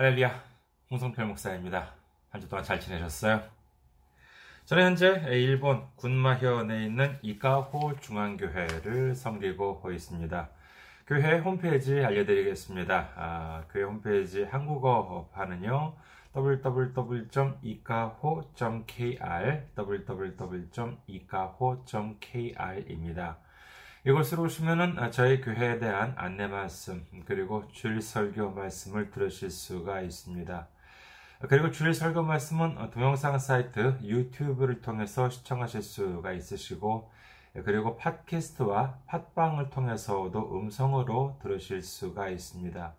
할렐루야, 홍성필 목사입니다. 한 주 동안 잘 지내셨어요? 저는 현재 일본 군마현에 있는 이카호 중앙교회를 섬기고 있습니다. 교회 홈페이지 알려드리겠습니다. 아, 교회 홈페이지 한국어판은요, www.ikaho.kr, www.ikaho.kr입니다. 이곳으로 오시면은 저희 교회에 대한 안내 말씀 그리고 주일 설교 말씀을 들으실 수가 있습니다. 그리고 주일 설교 말씀은 동영상 사이트 유튜브를 통해서 시청하실 수가 있으시고 그리고 팟캐스트와 팟빵을 통해서도 음성으로 들으실 수가 있습니다.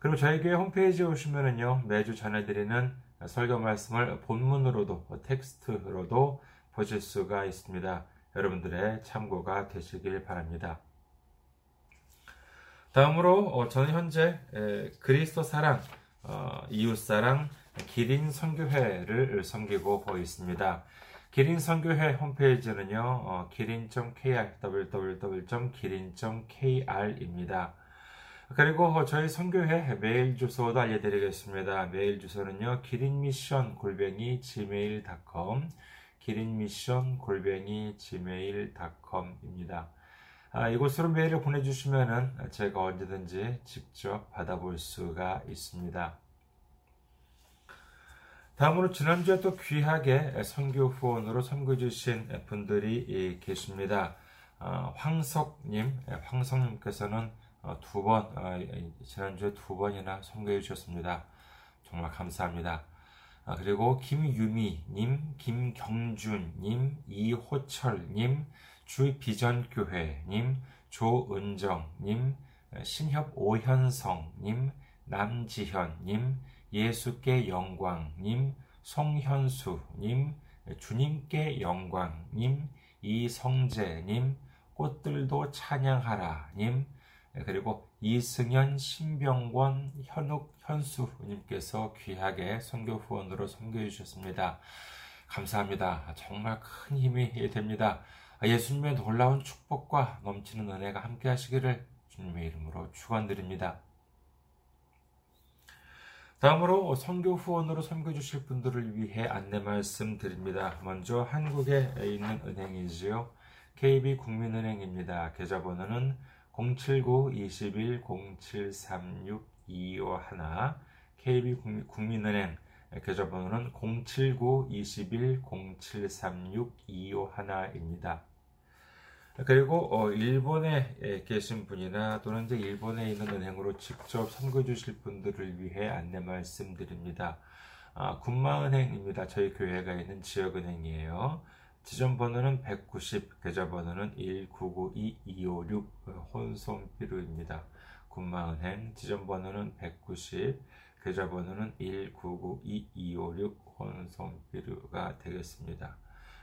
그리고 저희 교회 홈페이지에 오시면은요 매주 전해드리는 설교 말씀을 본문으로도 텍스트로도 보실 수가 있습니다. 여러분들의 참고가 되시길 바랍니다. 다음으로 어, 저는 현재 그리스도 사랑, 어, 이웃 사랑, 기린 선교회를 섬기고 있습니다. 기린 선교회 홈페이지는요, 어, 기린.kr, www.기린.kr입니다. 그리고 저희 선교회 메일 주소도 알려드리겠습니다. 메일 주소는요, 기린미션 골뱅이 gmail.com, 기린미션 골뱅이 gmail.com입니다. 아, 이곳으로 메일을 보내주시면 제가 언제든지 직접 받아볼 수가 있습니다. 다음으로 지난주에 또 귀하게 선교 후원으로 섬겨주신 분들이 계십니다. 아, 황석님, 황석님께서는 어, 두 번, 아, 지난주에 두 번이나 섬겨해 주셨습니다. 정말 감사합니다. 아, 그리고 김유미님, 김경준님, 이호철님, 주비전교회님, 조은정님, 신협 오현성님, 남지현님, 예수께 영광님, 송현수님, 주님께 영광님, 이성재님, 꽃들도 찬양하라님, 그리고 이승현, 신병권, 현욱, 현수님께서 귀하게 선교 후원으로 선교해 주셨습니다. 감사합니다. 정말 큰 힘이 됩니다. 예수님의 놀라운 축복과 넘치는 은혜가 함께 하시기를 주님의 이름으로 축원드립니다. 다음으로 선교 후원으로 섬겨 주실 분들을 위해 안내 말씀드립니다. 먼저 한국에 있는 은행이지요. KB국민은행입니다. 계좌번호는 079-21-0736-251 KB국민은행 계좌번호는 079-21-0736-251입니다. 그리고 어, 일본에 계신 분이나 또는 이제 일본에 있는 은행으로 직접 선거 주실 분들을 위해 안내 말씀드립니다. 아, 군마은행입니다. 저희 교회가 있는 지역은행이에요. 지점 번호는 190, 계좌 번호는 1992256 혼손비루입니다. 군마은행 지점 번호는 190, 계좌 번호는 1992256 혼손비루가 되겠습니다.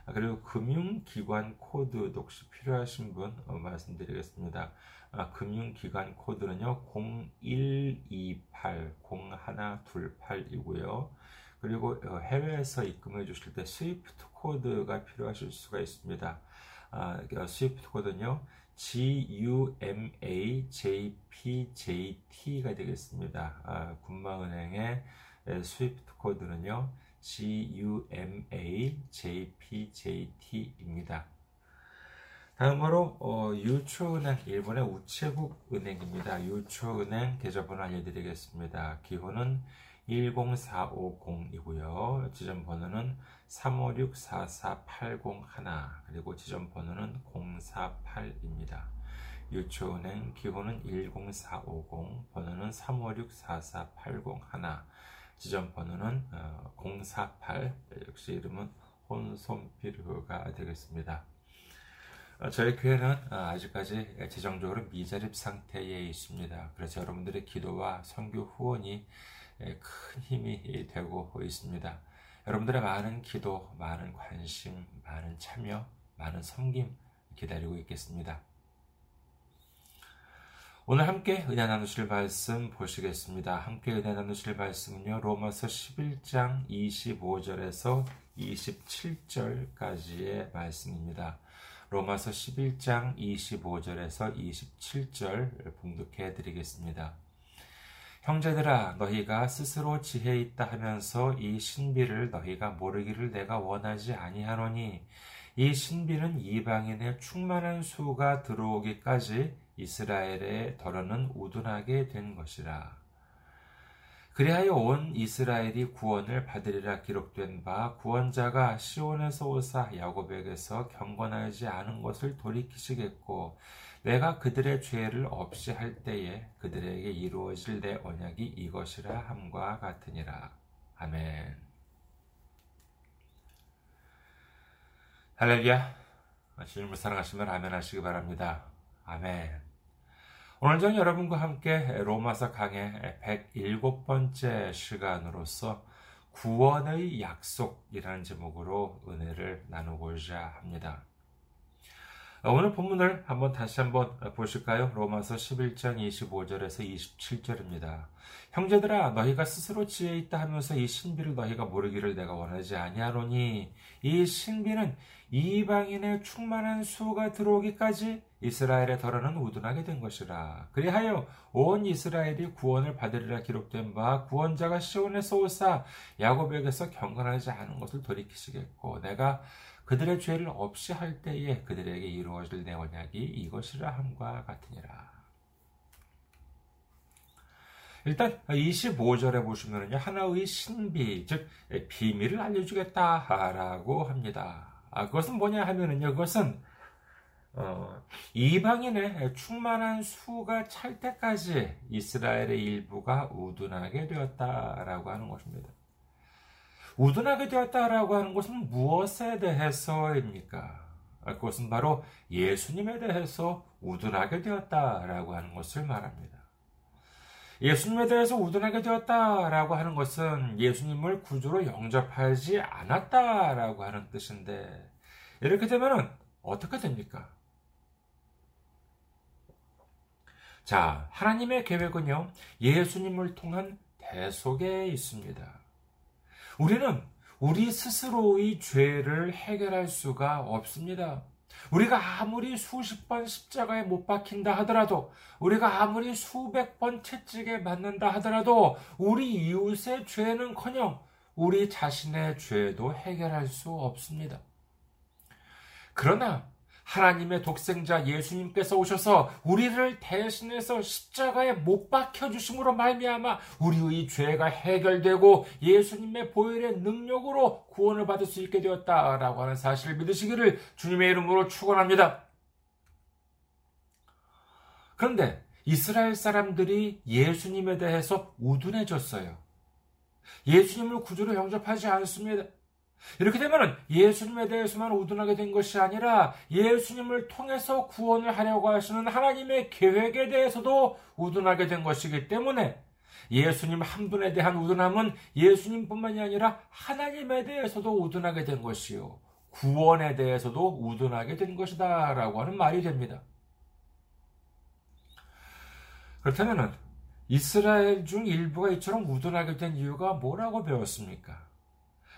아, 그리고 금융기관 코드 혹시 필요하신 분 어, 말씀드리겠습니다. 아, 금융기관 코드는요 0128 0128이고요. 그리고 어, 해외에서 입금해 주실 때 스위프트 코드가 필요하실 수가 있습니다. 아, 어, 스위프트 코드는요 GUMAJPJT가 되겠습니다. 아, 군마은행의 스위프트 코드는요 GUMAJPJT입니다. 다음으로 어, 유초은행 일본의 우체국 은행입니다. 유초은행 계좌번호 알려드리겠습니다. 기호는 10450이고요. 지점 번호는 356-44801 그리고 지점 번호는 048입니다. 유초은행 기호는 10450 번호는 356-44801 지점 번호는 048 어, 역시 이름은 혼손피르가 되겠습니다. 어, 저희 교회는 어, 아직까지 재정적으로 미자립 상태에 있습니다. 그래서 여러분들의 기도와 선교 후원이 큰 힘이 되고 있습니다. 여러분들의 많은 기도, 많은 관심, 많은 참여, 많은 섬김 기다리고 있겠습니다. 오늘 함께 은혜 나누실 말씀 보시겠습니다. 함께 은혜 나누실 말씀은요. 로마서 11장 25절에서 27절까지의 말씀입니다. 로마서 11장 25절에서 27절 봉독해 드리겠습니다. 형제들아 너희가 스스로 지혜 있다 하면서 이 신비를 너희가 모르기를 내가 원하지 아니하노니 이 신비는 이방인의 충만한 수가 들어오기까지 이스라엘의 덜어는 우둔하게 된 것이라. 그리하여 온 이스라엘이 구원을 받으리라 기록된 바 구원자가 시온에서 오사 야곱에게서 경건하지 않은 것을 돌이키시겠고 내가 그들의 죄를 없이 할 때에 그들에게 이루어질 내 언약이 이것이라 함과 같으니라. 아멘. 할렐루야. 주님을 사랑하시면 아멘 하시기 바랍니다. 아멘. 오늘 전 여러분과 함께 로마서 강의 107번째 시간으로서 구원의 약속이라는 제목으로 은혜를 나누고자 합니다. 오늘 본문을 한번 다시 한번 보실까요? 로마서 11장 25절에서 27절입니다. 형제들아 너희가 스스로 지혜 있다 하면서 이 신비를 너희가 모르기를 내가 원하지 아니하노니 이 신비는 이방인의 충만한 수가 들어오기까지 이스라엘의 덜어는 우둔하게 된 것이라. 그리하여 온 이스라엘이 구원을 받으리라 기록된 바 구원자가 시온에서 오사 야곱에게서 경건하지 않은 것을 돌이키시겠고 내가 그들의 죄를 없이 할 때에 그들에게 이루어질 내 언약이 이것이라 함과 같으니라. 일단 25절에 보시면요 하나의 신비 즉 비밀을 알려주겠다라고 합니다. 아, 그것은 뭐냐 하면은요 그것은 어, 이방인의 충만한 수가 찰 때까지 이스라엘의 일부가 우둔하게 되었다라고 하는 것입니다. 우둔하게 되었다라고 하는 것은 무엇에 대해서입니까? 아, 그것은 바로 예수님에 대해서 우둔하게 되었다라고 하는 것을 말합니다. 예수님에 대해서 우둔하게 되었다라고 하는 것은 예수님을 구주로 영접하지 않았다라고 하는 뜻인데 이렇게 되면 어떻게 됩니까? 자, 하나님의 계획은요, 예수님을 통한 대속에 있습니다. 우리는 우리 스스로의 죄를 해결할 수가 없습니다. 우리가 아무리 수십 번 십자가에 못 박힌다 하더라도, 우리가 아무리 수백 번 채찍에 맞는다 하더라도, 우리 이웃의 죄는 커녕 우리 자신의 죄도 해결할 수 없습니다. 그러나 하나님의 독생자 예수님께서 오셔서 우리를 대신해서 십자가에 못 박혀 주심으로 말미암아 우리의 죄가 해결되고 예수님의 보혈의 능력으로 구원을 받을 수 있게 되었다라고 하는 사실을 믿으시기를 주님의 이름으로 축원합니다. 그런데 이스라엘 사람들이 예수님에 대해서 우둔해졌어요. 예수님을 구주로 영접하지 않습니다. 이렇게 되면 예수님에 대해서만 우둔하게 된 것이 아니라 예수님을 통해서 구원을 하려고 하시는 하나님의 계획에 대해서도 우둔하게 된 것이기 때문에 예수님 한 분에 대한 우둔함은 예수님뿐만이 아니라 하나님에 대해서도 우둔하게 된 것이요. 구원에 대해서도 우둔하게 된 것이다. 라고 하는 말이 됩니다. 그렇다면 이스라엘 중 일부가 이처럼 우둔하게 된 이유가 뭐라고 배웠습니까?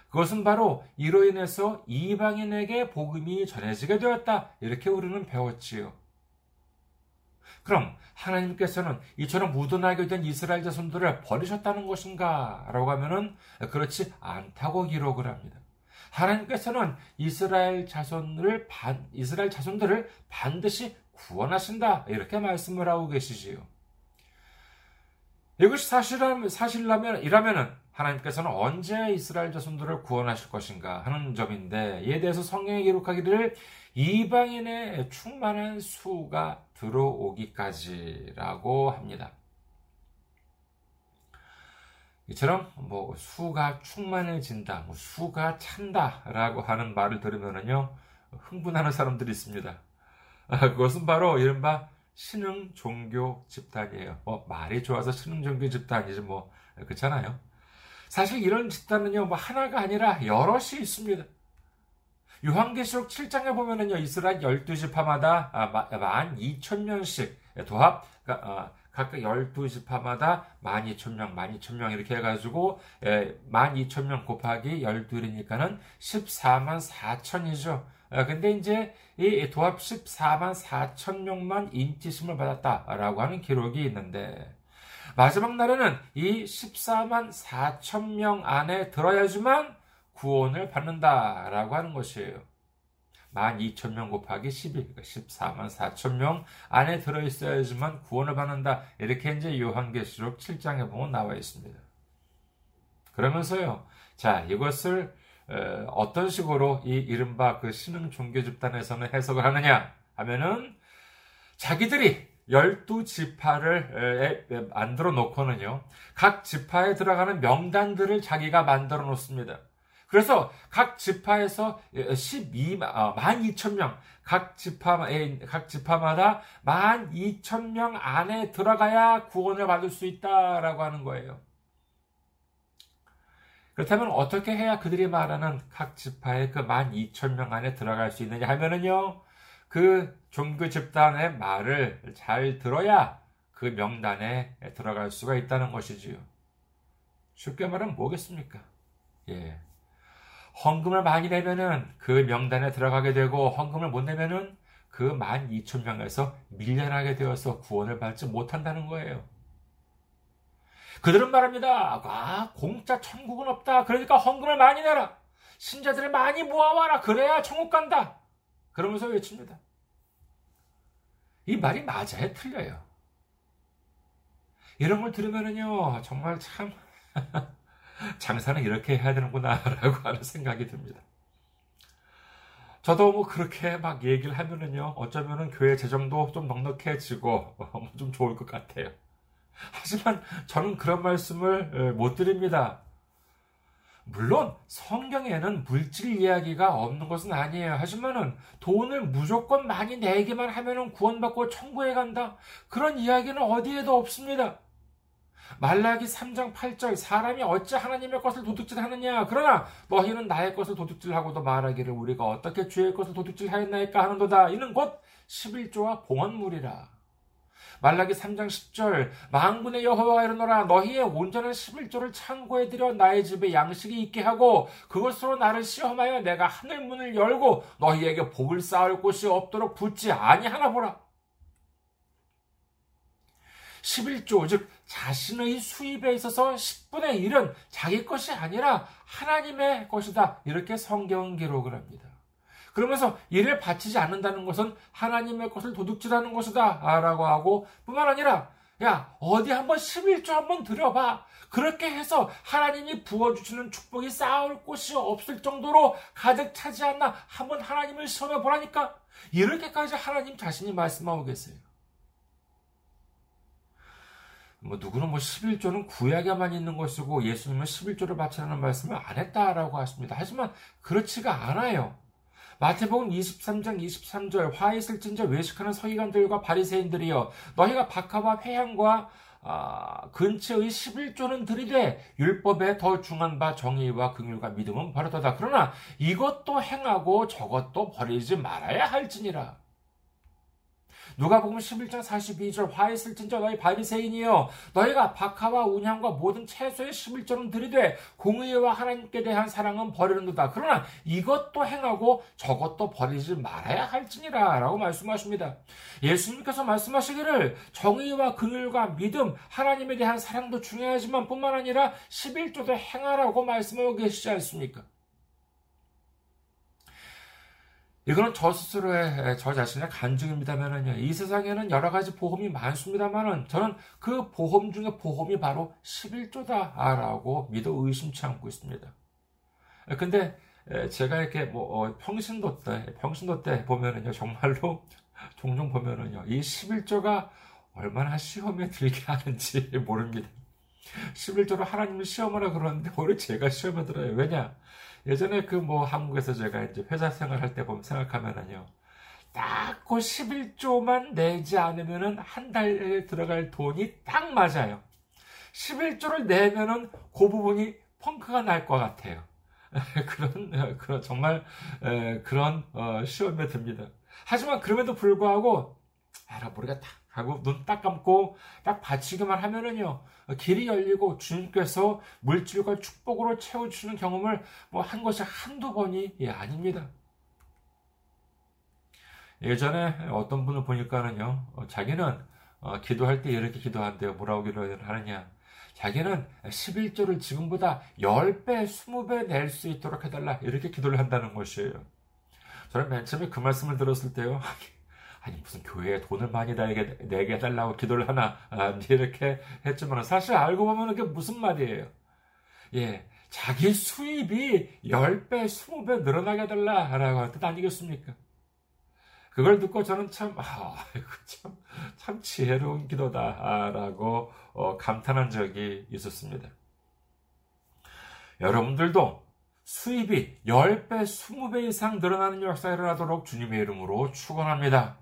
그것은 바로 이로 인해서 이방인에게 복음이 전해지게 되었다. 이렇게 우리는 배웠지요. 그럼 하나님께서는 이처럼 무둔하게 된 이스라엘 자손들을 버리셨다는 것인가? 라고 하면은 그렇지 않다고 기록을 합니다. 하나님께서는 이스라엘 자손을 반, 이스라엘 자손들을 반드시 구원하신다. 이렇게 말씀을 하고 계시지요. 이것이 사실이라면, 사실이라면, 이라면은 하나님께서는 언제 이스라엘 자손들을 구원하실 것인가 하는 점인데 이에 대해서 성경에 기록하기를 이방인의 충만한 수가 들어오기까지라고 합니다. 이처럼 뭐 수가 충만해진다, 뭐 수가 찬다라고 하는 말을 들으면은요 흥분하는 사람들이 있습니다. 아, 그것은 바로 이른바 신흥 종교 집단이에요. 뭐 말이 좋아서 신흥 종교 집단이지 뭐 그렇잖아요. 사실 이런 집단은요, 뭐 하나가 아니라 여럿이 있습니다. 요한계시록 7장에 보면은요, 이스라엘 12지파마다 12,000명씩 아, 도합, 그러니까, 아, 각각 12지파마다 12,000명, 12,000명 이렇게 해가지고 12,000명 곱하기 12이니까는 14만 4천이죠. 아, 근데 이제 이 도합 14만 4천 명만 인티심을 받았다라고 하는 기록이 있는데 마지막 날에는 이 14만 4천 명 안에 들어야지만 구원을 받는다라고 하는 것이에요. 12,000명 곱하기 12, 14만 4천 명 안에 들어있어야지만 구원을 받는다. 이렇게 이제 요한계시록 7장에 보면 나와 있습니다. 그러면서요, 자, 이것을 어떤 식으로 이 이른바 그 신흥 종교 집단에서는 해석을 하느냐 하면은 자기들이 열두 지파를 만들어 놓고는요, 각 지파에 들어가는 명단들을 자기가 만들어 놓습니다. 그래서 각 지파에서 12, 12,000명, 각 지파, 각 지파마다 12,000명 안에 들어가야 구원을 받을 수 있다라고 하는 거예요. 그렇다면 어떻게 해야 그들이 말하는 각 지파의 그 12,000명 안에 들어갈 수 있느냐 하면은요, 그 종교 집단의 말을 잘 들어야 그 명단에 들어갈 수가 있다는 것이지요. 쉽게 말하면 뭐겠습니까? 예. 헌금을 많이 내면은 그 명단에 들어가게 되고 헌금을 못 내면은 그 12,000명에서 밀려나게 되어서 구원을 받지 못한다는 거예요. 그들은 말합니다. 아, 공짜 천국은 없다. 그러니까 헌금을 많이 내라. 신자들을 많이 모아와라. 그래야 천국 간다. 그러면서 외칩니다. 이 말이 맞아요? 틀려요? 이런 걸 들으면은요, 정말 참, 장사는 이렇게 해야 되는구나라고 하는 생각이 듭니다. 저도 뭐 그렇게 막 얘기를 하면은요, 어쩌면은 교회 재정도 좀 넉넉해지고, 뭐좀 좋을 것 같아요. 하지만 저는 그런 말씀을 못 드립니다. 물론 성경에는 물질 이야기가 없는 것은 아니에요. 하지만은 돈을 무조건 많이 내기만 하면은 구원받고 천국에 간다. 그런 이야기는 어디에도 없습니다. 말라기 3장 8절 사람이 어찌 하나님의 것을 도둑질하느냐 그러나 너희는 나의 것을 도둑질하고도 말하기를 우리가 어떻게 주의 것을 도둑질하였나이까 하는도다 이는 곧 11조와 봉헌물이라 말라기 3장 10절 망군의 여호와가 이르노라 너희의 온전한 11조를 창고에 들여 나의 집에 양식이 있게 하고 그것으로 나를 시험하여 내가 하늘 문을 열고 너희에게 복을 쌓을 곳이 없도록 붙지 아니하나 보라 11조, 즉, 자신의 수입에 있어서 10분의 1은 자기 것이 아니라 하나님의 것이다. 이렇게 성경은 기록을 합니다. 그러면서 이를 바치지 않는다는 것은 하나님의 것을 도둑질하는 것이다. 라고 하고, 뿐만 아니라, 야, 어디 한번 11조 한번 들여봐. 그렇게 해서 하나님이 부어주시는 축복이 쌓을 곳이 없을 정도로 가득 차지 않나 한번 하나님을 시험해 보라니까. 이렇게까지 하나님 자신이 말씀하고 계세요. 뭐 누구는 뭐 11조는 구약에만 있는 것이고 예수님은 11조를 바치라는 말씀을 안 했다라고 하십니다. 하지만 그렇지가 않아요. 마태복음 23장 23절 화 있을 진저 외식하는 서기관들과 바리새인들이여 너희가 박하와 회향과 아, 근처의 11조는 들이되 율법에 더 중한 바 정의와 긍휼과 믿음은 버렸다. 그러나 이것도 행하고 저것도 버리지 말아야 할지니라. 누가 보면 11장 42절 화 있을 진저 너희 바리새인이여 너희가 박하와 운향과 모든 채소의 11절은 들이되 공의와 하나님께 대한 사랑은 버리는도다. 그러나 이것도 행하고 저것도 버리지 말아야 할지니라 라고 말씀하십니다. 예수님께서 말씀하시기를 정의와 긍휼과 믿음 하나님에 대한 사랑도 중요하지만 뿐만 아니라 11조도 행하라고 말씀하고 계시지 않습니까? 이거는 저 스스로의 저 자신의 간증입니다만은요. 이 세상에는 여러 가지 보험이 많습니다만은 저는 그 보험 중에 보험이 바로 11조다라고 믿어 의심치 않고 있습니다. 근데 제가 이렇게 뭐 어, 평신도 때 평신도 때 보면은요 정말로 종종 보면은요 이 11조가 얼마나 시험에 들게 하는지 모릅니다. 11조로 하나님을 시험하라 그러는데 오히려 제가 시험에 들어요. 왜냐? 예전에 그 뭐 한국에서 제가 이제 회사 생활할 때 보면 생각하면은요. 딱그 11조만 내지 않으면은 한 달에 들어갈 돈이 딱 맞아요. 11조를 내면은 그 부분이 펑크가 날 것 같아요. 그런, 그런, 정말, 그런, 어, 시험에 듭니다. 하지만 그럼에도 불구하고, 알아, 모르겠다. 하고 눈 딱 감고 딱 바치기만 하면은요 길이 열리고 주님께서 물질과 축복으로 채워주는 경험을 뭐 한 것이 한두 번이 예, 아닙니다. 예전에 어떤 분을 보니까는요 어, 자기는 어, 기도할 때 이렇게 기도한대요. 뭐라고 기도를 하느냐. 자기는 11조를 지금보다 10배, 20배 낼 수 있도록 해달라. 이렇게 기도를 한다는 것이에요. 저는 맨 처음에 그 말씀을 들었을 때요. 아니, 무슨 교회에 돈을 많이 내게, 내게 해달라고 기도를 하나. 아, 이렇게 했지만 사실 알고 보면 그게 무슨 말이에요. 예. 자기 수입이 10배, 20배 늘어나게 해달라라고 할 뜻 아니겠습니까? 그걸 듣고 저는 참, 아, 참, 참 지혜로운 기도다라고 어, 감탄한 적이 있었습니다. 여러분들도 수입이 10배, 20배 이상 늘어나는 역사가 일어나도록 주님의 이름으로 축원합니다.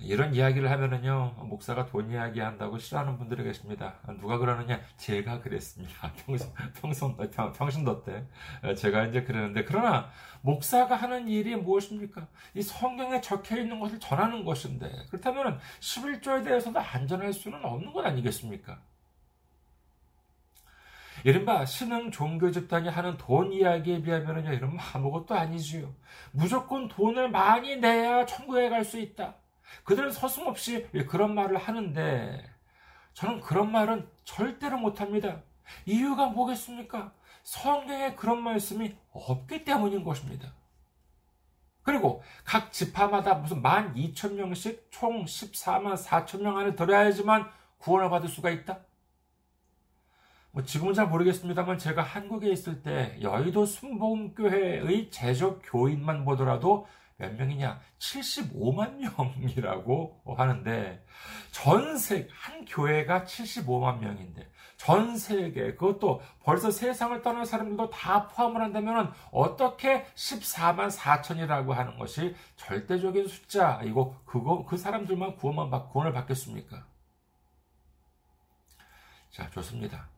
이런 이야기를 하면은요, 목사가 돈 이야기 한다고 싫어하는 분들이 계십니다. 누가 그러느냐? 제가 그랬습니다. 평신, 평신, 평신도 때. 제가 이제 그러는데, 그러나, 목사가 하는 일이 무엇입니까? 이 성경에 적혀 있는 것을 전하는 것인데, 그렇다면 11조에 대해서도 안전할 수는 없는 것 아니겠습니까? 이른바 신흥 종교 집단이 하는 돈 이야기에 비하면요, 이런 아무것도 아니지요. 무조건 돈을 많이 내야 천국에 갈 수 있다. 그들은 서슴없이 그런 말을 하는데 저는 그런 말은 절대로 못합니다. 이유가 뭐겠습니까? 성경에 그런 말씀이 없기 때문인 것입니다. 그리고 각 지파마다 무슨 만 2천 명씩 총 14만 4천 명 안에 들어야지만 구원을 받을 수가 있다? 뭐 지금은 잘 모르겠습니다만 제가 한국에 있을 때 여의도 순복음교회의 제적 교인만 보더라도 몇 명이냐? 75만 명이라고 하는데, 전 세계, 한 교회가 75만 명인데, 전 세계, 그것도 벌써 세상을 떠난 사람들도 다 포함을 한다면 어떻게 14만 4천이라고 하는 것이 절대적인 숫자이고, 그거, 그 사람들만 구원만 받, 구원을 받겠습니까? 자, 좋습니다.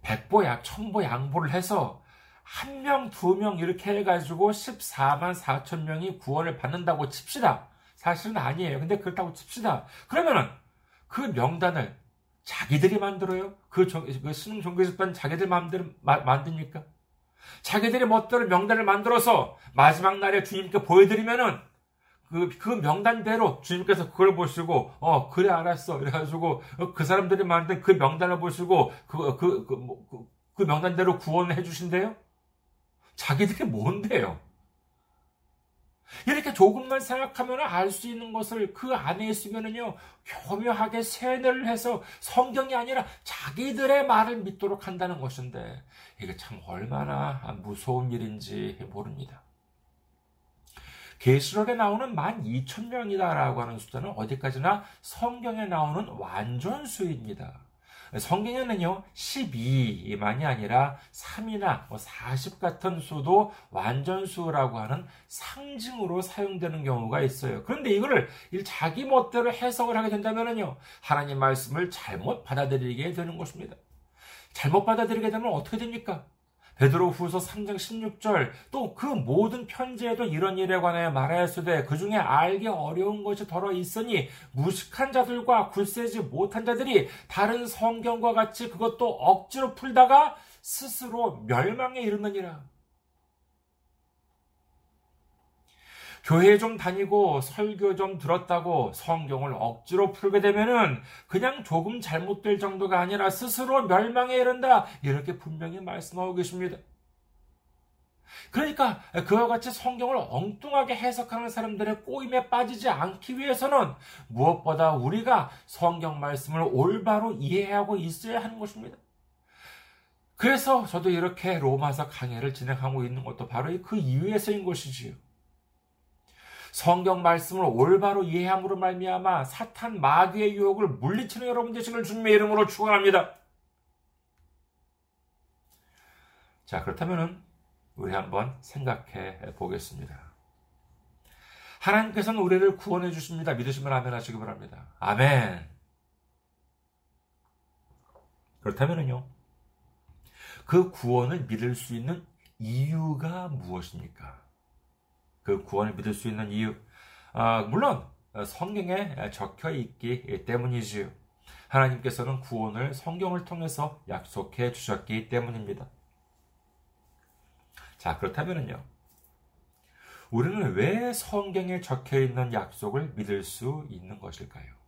백보야, 천보, 양보를 해서 한 명, 두 명 이렇게 해가지고 14만 4천 명이 구원을 받는다고 칩시다. 사실은 아니에요. 근데 그렇다고 칩시다. 그러면은 그 명단을 자기들이 만들어요? 그, 정, 그 신흥 종교집단 자기들 마음대로 마, 만듭니까? 자기들이 멋대로 명단을 만들어서 마지막 날에 주님께 보여드리면은 그, 그 명단대로 주님께서 그걸 보시고, 어, 그래, 알았어. 이래가지고, 어, 그 사람들이 만든 그 명단을 보시고, 그, 그, 그, 뭐, 그, 그 명단대로 구원을 해주신대요? 자기들이 뭔데요? 이렇게 조금만 생각하면 알 수 있는 것을 그 안에 있으면은요, 교묘하게 세뇌를 해서 성경이 아니라 자기들의 말을 믿도록 한다는 것인데, 이게 참 얼마나 무서운 일인지 모릅니다. 계시록에 나오는 만 2천 명이다라고 하는 숫자는 어디까지나 성경에 나오는 완전수입니다. 성경에는요, 12만이 아니라 3이나 40뭐 같은 수도 완전수라고 하는 상징으로 사용되는 경우가 있어요. 그런데 이거를 자기 멋대로 해석을 하게 된다면요, 하나님 말씀을 잘못 받아들이게 되는 것입니다. 잘못 받아들이게 되면 어떻게 됩니까? 베드로 후서 3장 16절 또 그 모든 편지에도 이런 일에 관하여 말하였으되 그 중에 알기 어려운 것이 더러 있으니 무식한 자들과 굳세지 못한 자들이 다른 성경과 같이 그것도 억지로 풀다가 스스로 멸망에 이르느니라. 교회 좀 다니고 설교 좀 들었다고 성경을 억지로 풀게 되면은 그냥 조금 잘못될 정도가 아니라 스스로 멸망에 이른다. 이렇게 분명히 말씀하고 계십니다. 그러니까 그와 같이 성경을 엉뚱하게 해석하는 사람들의 꼬임에 빠지지 않기 위해서는 무엇보다 우리가 성경 말씀을 올바로 이해하고 있어야 하는 것입니다. 그래서 저도 이렇게 로마서 강해를 진행하고 있는 것도 바로 그 이유에서인 것이지요. 성경 말씀을 올바로 이해함으로 말미암아 사탄 마귀의 유혹을 물리치는 여러분 되시길 주님의 이름으로 축원합니다. 자 그렇다면은 우리 한번 생각해 보겠습니다. 하나님께서는 우리를 구원해 주십니다. 믿으시면 아멘 하시기 바랍니다. 아멘. 그렇다면은요. 그 구원을 믿을 수 있는 이유가 무엇입니까? 그 구원을 믿을 수 있는 이유, 아, 물론 성경에 적혀 있기 때문이지요. 하나님께서는 구원을 성경을 통해서 약속해 주셨기 때문입니다. 자, 그렇다면요. 우리는 왜 성경에 적혀 있는 약속을 믿을 수 있는 것일까요?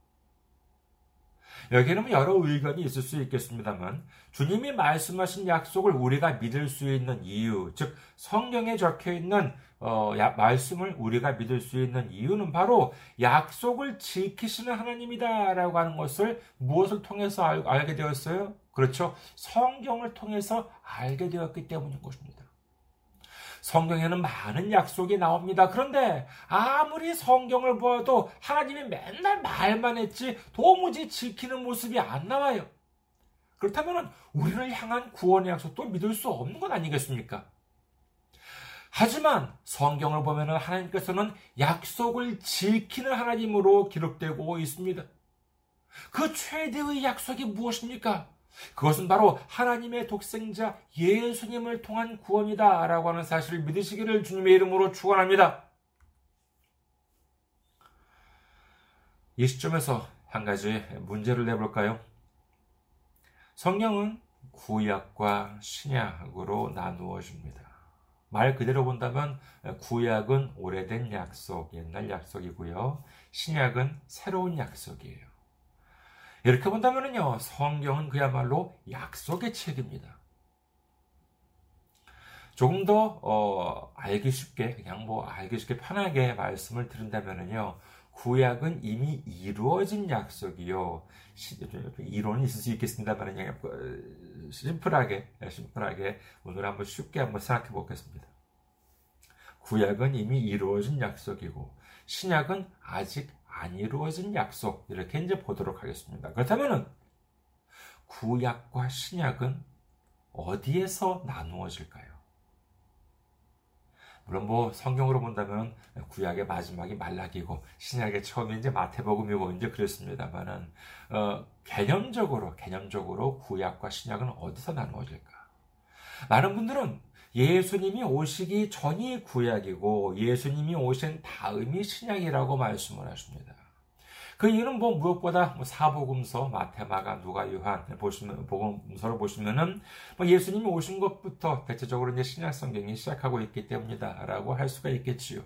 여기에는 여러 의견이 있을 수 있겠습니다만 주님이 말씀하신 약속을 우리가 믿을 수 있는 이유, 즉 성경에 적혀 있는 어, 야, 말씀을 우리가 믿을 수 있는 이유는 바로 약속을 지키시는 하나님이다라고 하는 것을 무엇을 통해서 알, 알게 되었어요? 그렇죠. 성경을 통해서 알게 되었기 때문인 것입니다. 성경에는 많은 약속이 나옵니다. 그런데 아무리 성경을 보아도 하나님이 맨날 말만 했지 도무지 지키는 모습이 안 나와요. 그렇다면 우리를 향한 구원의 약속도 믿을 수 없는 것 아니겠습니까? 하지만 성경을 보면 하나님께서는 약속을 지키는 하나님으로 기록되고 있습니다. 그 최대의 약속이 무엇입니까? 그것은 바로 하나님의 독생자 예수님을 통한 구원이다. 라고 하는 사실을 믿으시기를 주님의 이름으로 축원합니다. 이 시점에서 한 가지 문제를 내볼까요? 성경은 구약과 신약으로 나누어집니다. 말 그대로 본다면 구약은 오래된 약속, 옛날 약속이고요. 신약은 새로운 약속이에요. 이렇게 본다면요, 성경은 그야말로 약속의 책입니다. 조금 더 어, 알기 쉽게 그냥 뭐 알기 쉽게 편하게 말씀을 드린다면요, 구약은 이미 이루어진 약속이요. 이론이 있을 수 있겠습니다만 그냥 어, 심플하게 심플하게 오늘 한번 쉽게 한번 생각해 보겠습니다. 구약은 이미 이루어진 약속이고 신약은 아직 안 이루어진 약속 이렇게 이제 보도록 하겠습니다. 그렇다면은 구약과 신약은 어디에서 나누어질까요? 물론 뭐 성경으로 본다면 구약의 마지막이 말라기고 신약의 처음이 이제 마태복음이고 이제 그렇습니다만은 어, 개념적으로 개념적으로 구약과 신약은 어디서 나누어질까? 많은 분들은 예수님이 오시기 전이 구약이고 예수님이 오신 다음이 신약이라고 말씀을 하십니다. 그 이유는 뭐 무엇보다 뭐 사복음서, 마테마가, 누가, 요한 보시면 복음서를 보시면은 뭐 예수님이 오신 것부터 대체적으로 이제 신약 성경이 시작하고 있기 때문이다라고 할 수가 있겠지요.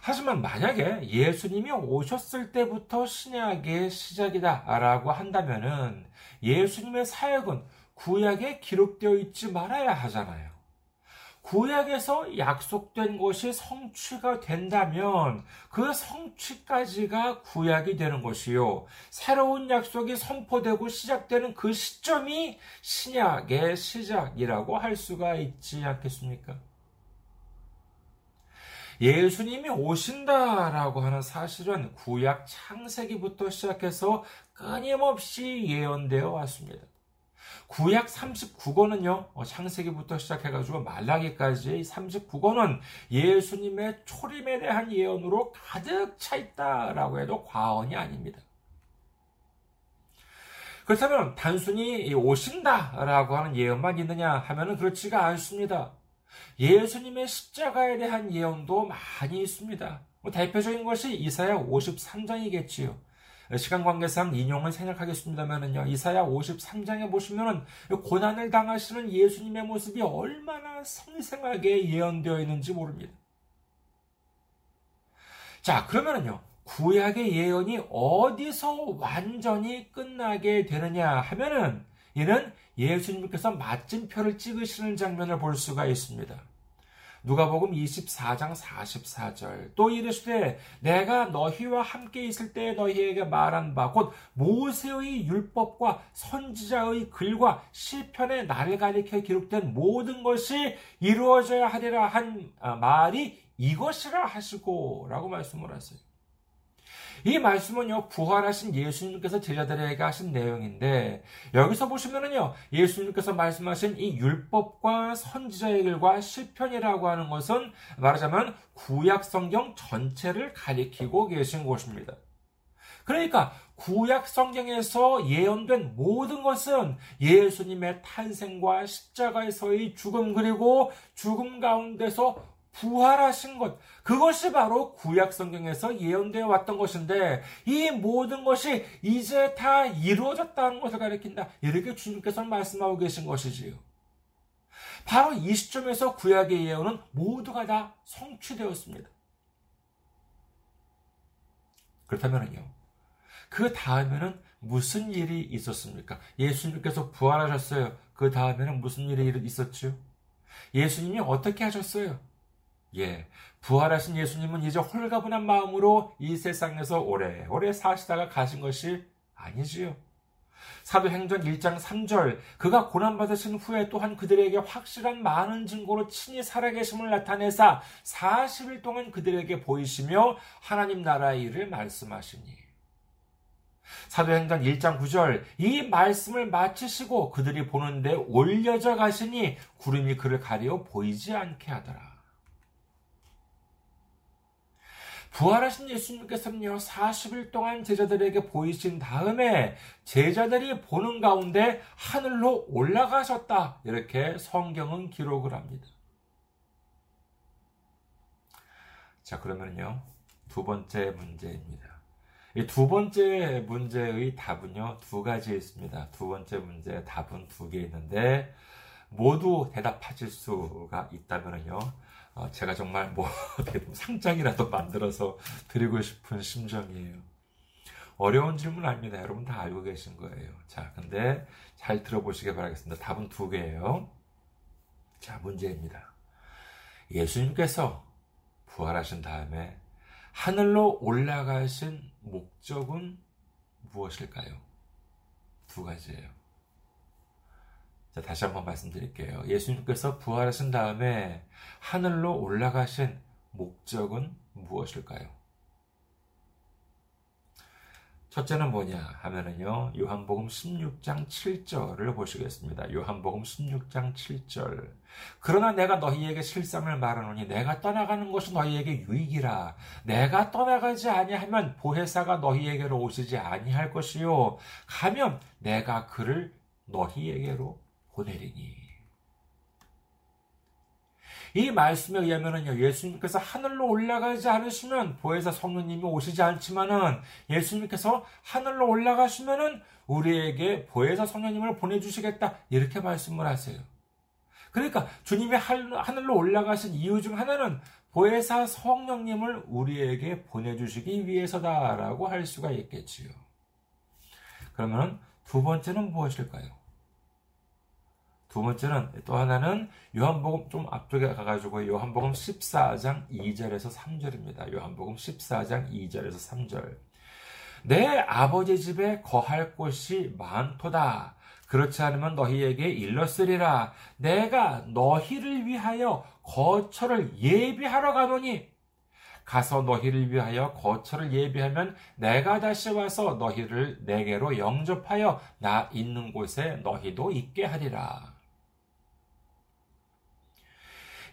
하지만 만약에 예수님이 오셨을 때부터 신약의 시작이다라고 한다면은 예수님의 사역은 구약에 기록되어 있지 말아야 하잖아요. 구약에서 약속된 것이 성취가 된다면 그 성취까지가 구약이 되는 것이요. 새로운 약속이 선포되고 시작되는 그 시점이 신약의 시작이라고 할 수가 있지 않겠습니까? 예수님이 오신다라고 하는 사실은 구약 창세기부터 시작해서 끊임없이 예언되어 왔습니다. 구약 39권은요, 어, 창세기부터 시작해가지고 말라기까지의 39권은 예수님의 초림에 대한 예언으로 가득 차 있다라고 해도 과언이 아닙니다. 그렇다면 단순히 오신다라고 하는 예언만 있느냐 하면은 그렇지가 않습니다. 예수님의 십자가에 대한 예언도 많이 있습니다. 뭐 대표적인 것이 이사야 53장이겠지요. 시간 관계상 인용을 생각하겠습니다만은요. 이사야 53장에 보시면은 고난을 당하시는 예수님의 모습이 얼마나 생생하게 예언되어 있는지 모릅니다. 자, 그러면은요. 구약의 예언이 어디서 완전히 끝나게 되느냐 하면은 이는 예수님께서 마침표를 찍으시는 장면을 볼 수가 있습니다. 누가복음 24장 44절 또 이르시되 내가 너희와 함께 있을 때 너희에게 말한 바 곧 모세의 율법과 선지자의 글과 시편의 나를 가리켜 기록된 모든 것이 이루어져야 하리라 한 아, 말이 이것이라 하시고라고 말씀을 하세요. 이 말씀은요, 부활하신 예수님께서 제자들에게 하신 내용인데, 여기서 보시면은요, 예수님께서 말씀하신 이 율법과 선지자의 글과 실편이라고 하는 것은 말하자면 구약 성경 전체를 가리키고 계신 것입니다. 그러니까 구약 성경에서 예언된 모든 것은 예수님의 탄생과 십자가에서의 죽음 그리고 죽음 가운데서 부활하신 것, 그것이 바로 구약 성경에서 예언되어 왔던 것인데, 이 모든 것이 이제 다 이루어졌다는 것을 가리킨다. 이렇게 주님께서 말씀하고 계신 것이지요. 바로 이 시점에서 구약의 예언은 모두가 다 성취되었습니다. 그렇다면요. 그 다음에는 무슨 일이 있었습니까? 예수님께서 부활하셨어요. 그 다음에는 무슨 일이 있었죠? 예수님이 어떻게 하셨어요? 예, 부활하신 예수님은 이제 홀가분한 마음으로 이 세상에서 오래오래 사시다가 가신 것이 아니지요. 사도행전 1장 3절 그가 고난받으신 후에 또한 그들에게 확실한 많은 증거로 친히 살아계심을 나타내사 40일 동안 그들에게 보이시며 하나님 나라의 일을 말씀하시니 사도행전 1장 9절 이 말씀을 마치시고 그들이 보는데 올려져 가시니 구름이 그를 가려 보이지 않게 하더라. 부활하신 예수님께서는요, 40일 동안 제자들에게 보이신 다음에 제자들이 보는 가운데 하늘로 올라가셨다. 이렇게 성경은 기록을 합니다. 자, 그러면요, 두 번째 문제입니다. 이 두 번째 문제의 답은요, 두 가지 있습니다. 두 번째 문제의 답은 두 개 있는데, 모두 대답하실 수가 있다면요, 어, 제가 정말 뭐 상장이라도 만들어서 드리고 싶은 심정이에요. 어려운 질문 아닙니다. 여러분 다 알고 계신 거예요. 자, 근데 잘 들어보시길 바라겠습니다. 답은 두 개예요. 자, 문제입니다. 예수님께서 부활하신 다음에 하늘로 올라가신 목적은 무엇일까요? 두 가지예요. 자, 다시 한번 말씀드릴게요. 예수님께서 부활하신 다음에 하늘로 올라가신 목적은 무엇일까요? 첫째는 뭐냐 하면은요, 요한복음 16장 7절을 보시겠습니다. 요한복음 16장 7절. 그러나 내가 너희에게 실상을 말하노니 내가 떠나가는 것이 너희에게 유익이라. 내가 떠나가지 아니하면 보혜사가 너희에게로 오시지 아니할 것이요. 가면 내가 그를 너희에게로 보내리니. 이 말씀에 의하면은요, 예수님께서 하늘로 올라가지 않으시면 보혜사 성령님이 오시지 않지만은 예수님께서 하늘로 올라가시면은 우리에게 보혜사 성령님을 보내주시겠다. 이렇게 말씀을 하세요. 그러니까 주님이 하늘로 올라가신 이유 중 하나는 보혜사 성령님을 우리에게 보내주시기 위해서다라고 할 수가 있겠지요. 그러면 두 번째는 무엇일까요? 두 번째는 또 하나는 요한복음 좀 앞쪽에 가가지고 요한복음 14장 2절에서 3절입니다. 요한복음 14장 2절에서 3절. 내 아버지 집에 거할 곳이 많도다. 그렇지 않으면 너희에게 일렀으리라. 내가 너희를 위하여 거처를 예비하러 가노니 가서 너희를 위하여 거처를 예비하면 내가 다시 와서 너희를 내게로 영접하여 나 있는 곳에 너희도 있게 하리라.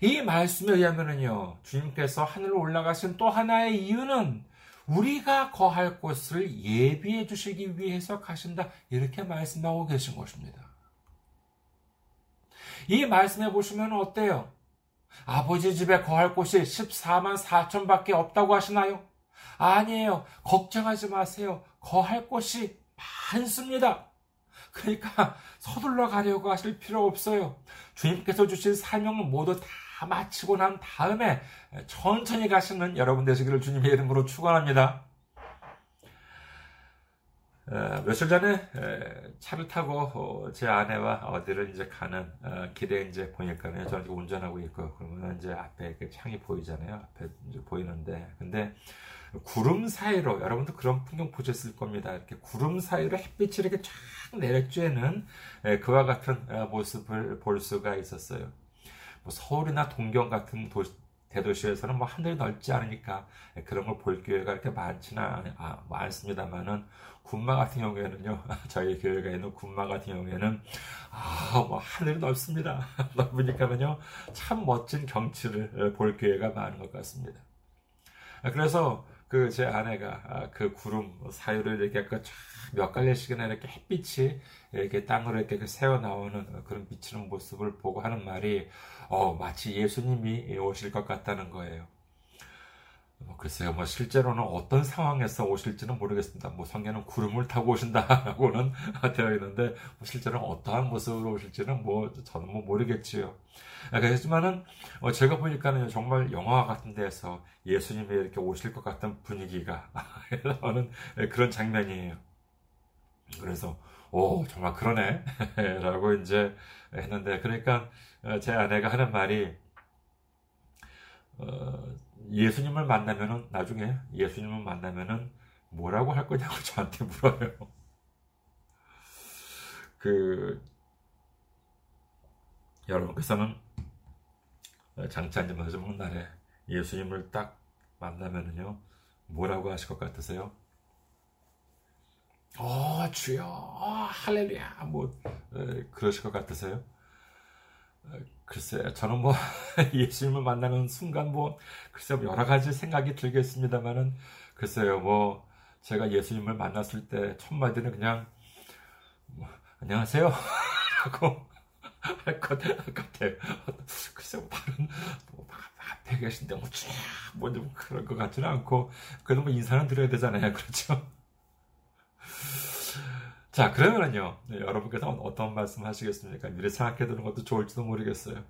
이 말씀에 의하면요, 주님께서 하늘로 올라가신 또 하나의 이유는 우리가 거할 곳을 예비해 주시기 위해서 가신다. 이렇게 말씀하고 계신 것입니다. 이 말씀해 보시면 어때요? 아버지 집에 거할 곳이 14만 4천 밖에 없다고 하시나요? 아니에요. 걱정하지 마세요. 거할 곳이 많습니다. 그러니까 서둘러 가려고 하실 필요 없어요. 주님께서 주신 사명은 모두 다 마치고 난 다음에 천천히 가시는 여러분 되시기를 주님의 이름으로 축원합니다. 며칠 전에 차를 타고 어, 제 아내와 어디를 이제 가는 어, 길에 이제 보니까요. 저는 운전하고 있고 그러면 이제 앞에 창이 보이잖아요. 앞에 이제 보이는데 근데 구름 사이로 여러분도 그런 풍경 보셨을 겁니다. 이렇게 구름 사이로 햇빛이 이렇게 쫙 내려쬐는 그와 같은 어, 모습을 볼 수가 있었어요. 뭐 서울이나 동경 같은 도시, 대도시에서는 뭐 하늘이 넓지 않으니까 그런 걸 볼 기회가 이렇게 많지는 아, 많습니다만은 군마 같은 경우에는요 저희 교회가 있는 군마 같은 경우에는 아뭐 하늘이 넓습니다. 넓으니까는요 참 멋진 경치를 볼 기회가 많은 것 같습니다. 그래서 그 제 아내가 아, 그 구름 사이로 이렇게 그몇 갈래씩이나 이렇게 햇빛이 이렇게 땅으로 이렇게 새어 나오는 그런 비치는 모습을 보고 하는 말이 어, 마치 예수님이 오실 것 같다는 거예요. 뭐 글쎄요, 뭐 실제로는 어떤 상황에서 오실지는 모르겠습니다. 뭐 성경은 구름을 타고 오신다라고는 되어 있는데 뭐 실제로는 어떠한 모습으로 오실지는 뭐 저는 뭐 모르겠지요. 아, 그렇지만은 어, 제가 보니까는 정말 영화 같은 데서 예수님이 이렇게 오실 것 같은 분위기가 나오는 그런 장면이에요. 그래서 오 정말 그러네 라고 이제 했는데 그러니까 어, 제 아내가 하는 말이 어, 예수님을 만나면은 나중에 예수님을 만나면은 뭐라고 할 거냐고 저한테 물어요. 그 여러분께서는 장차 이제 마지막 날에 예수님을 딱 만나면은요 뭐라고 하실 것 같으세요? 어 주여 어, 할렐루야 뭐 에, 그러실 것 같으세요? 글쎄, 저는 뭐, 예수님을 만나는 순간 뭐, 글쎄, 뭐 여러 가지 생각이 들겠습니다만은, 글쎄요, 뭐, 제가 예수님을 만났을 때, 첫 마디는 그냥, 뭐, 안녕하세요. 라고 할것 같아요. 글쎄, 뭐, 다른, 뭐, 앞에 계신데, 뭐, 쫙, 뭐, 좀 그런 것 같지는 않고, 그래도 뭐, 인사는 드려야 되잖아요. 그렇죠? 자, 그러면은요, 네, 여러분께서 어떤 말씀 하시겠습니까? 미리 생각해 두는 것도 좋을지도 모르겠어요.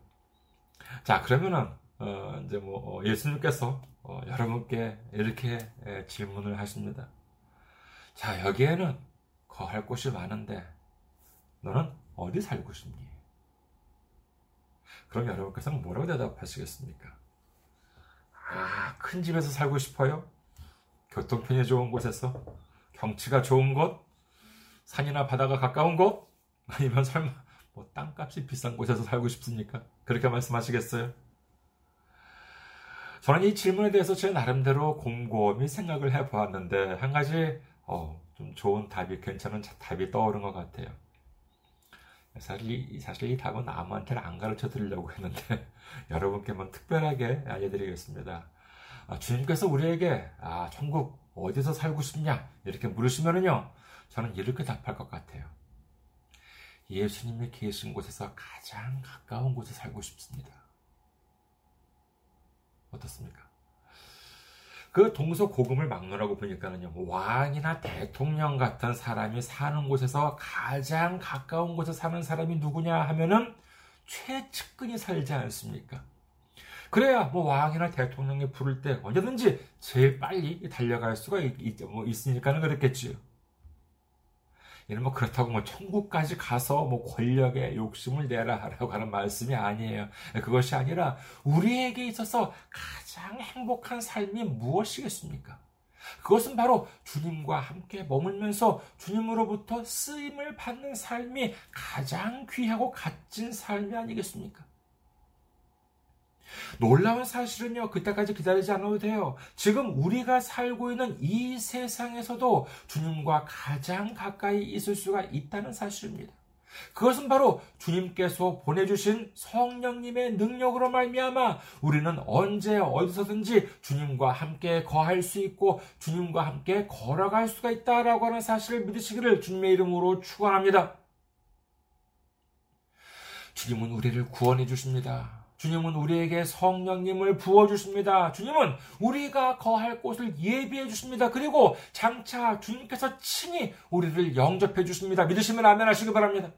자, 그러면은, 어, 이제 뭐, 어, 예수님께서 어, 여러분께 이렇게 에, 질문을 하십니다. 자, 여기에는 거할 곳이 많은데, 너는 어디 살고 싶니? 그럼 여러분께서는 뭐라고 대답하시겠습니까? 아, 큰 집에서 살고 싶어요? 교통편이 좋은 곳에서? 경치가 좋은 곳? 산이나 바다가 가까운 곳? 아니면 설마 뭐 땅값이 비싼 곳에서 살고 싶습니까? 그렇게 말씀하시겠어요? 저는 이 질문에 대해서 제 나름대로 곰곰이 생각을 해보았는데 한 가지 어, 좀 좋은 답이 괜찮은 답이 떠오른 것 같아요. 사실 이, 사실 이 답은 아무한테는 안 가르쳐 드리려고 했는데 여러분께만 특별하게 알려드리겠습니다. 아, 주님께서 우리에게 아, 천국 어디서 살고 싶냐 이렇게 물으시면은요 저는 이렇게 답할 것 같아요. 예수님이 계신 곳에서 가장 가까운 곳에 살고 싶습니다. 어떻습니까? 그 동서 고금을 막론하고 보니까는요, 왕이나 대통령 같은 사람이 사는 곳에서 가장 가까운 곳에 사는 사람이 누구냐 하면은 최측근이 살지 않습니까? 그래야 뭐 왕이나 대통령이 부를 때 언제든지 제일 빨리 달려갈 수가 있, 뭐 있으니까는 그렇겠지요. 이는 뭐 그렇다고 뭐 천국까지 가서 뭐 권력에 욕심을 내라라고 하는 말씀이 아니에요. 그것이 아니라 우리에게 있어서 가장 행복한 삶이 무엇이겠습니까? 그것은 바로 주님과 함께 머물면서 주님으로부터 쓰임을 받는 삶이 가장 귀하고 값진 삶이 아니겠습니까? 놀라운 사실은요, 그때까지 기다리지 않아도 돼요. 지금 우리가 살고 있는 이 세상에서도 주님과 가장 가까이 있을 수가 있다는 사실입니다. 그것은 바로 주님께서 보내주신 성령님의 능력으로 말미암아 우리는 언제 어디서든지 주님과 함께 거할 수 있고 주님과 함께 걸어갈 수가 있다라고 하는 사실을 믿으시기를 주님의 이름으로 축원합니다. 주님은 우리를 구원해 주십니다. 주님은 우리에게 성령님을 부어주십니다. 주님은 우리가 거할 곳을 예비해 주십니다. 그리고 장차 주님께서 친히 우리를 영접해 주십니다. 믿으시면 아멘 하시기 바랍니다.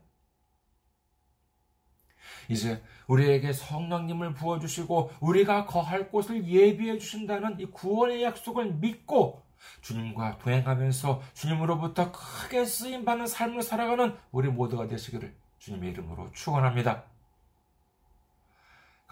이제 우리에게 성령님을 부어주시고 우리가 거할 곳을 예비해 주신다는 이 구원의 약속을 믿고 주님과 동행하면서 주님으로부터 크게 쓰임받는 삶을 살아가는 우리 모두가 되시기를 주님의 이름으로 축원합니다.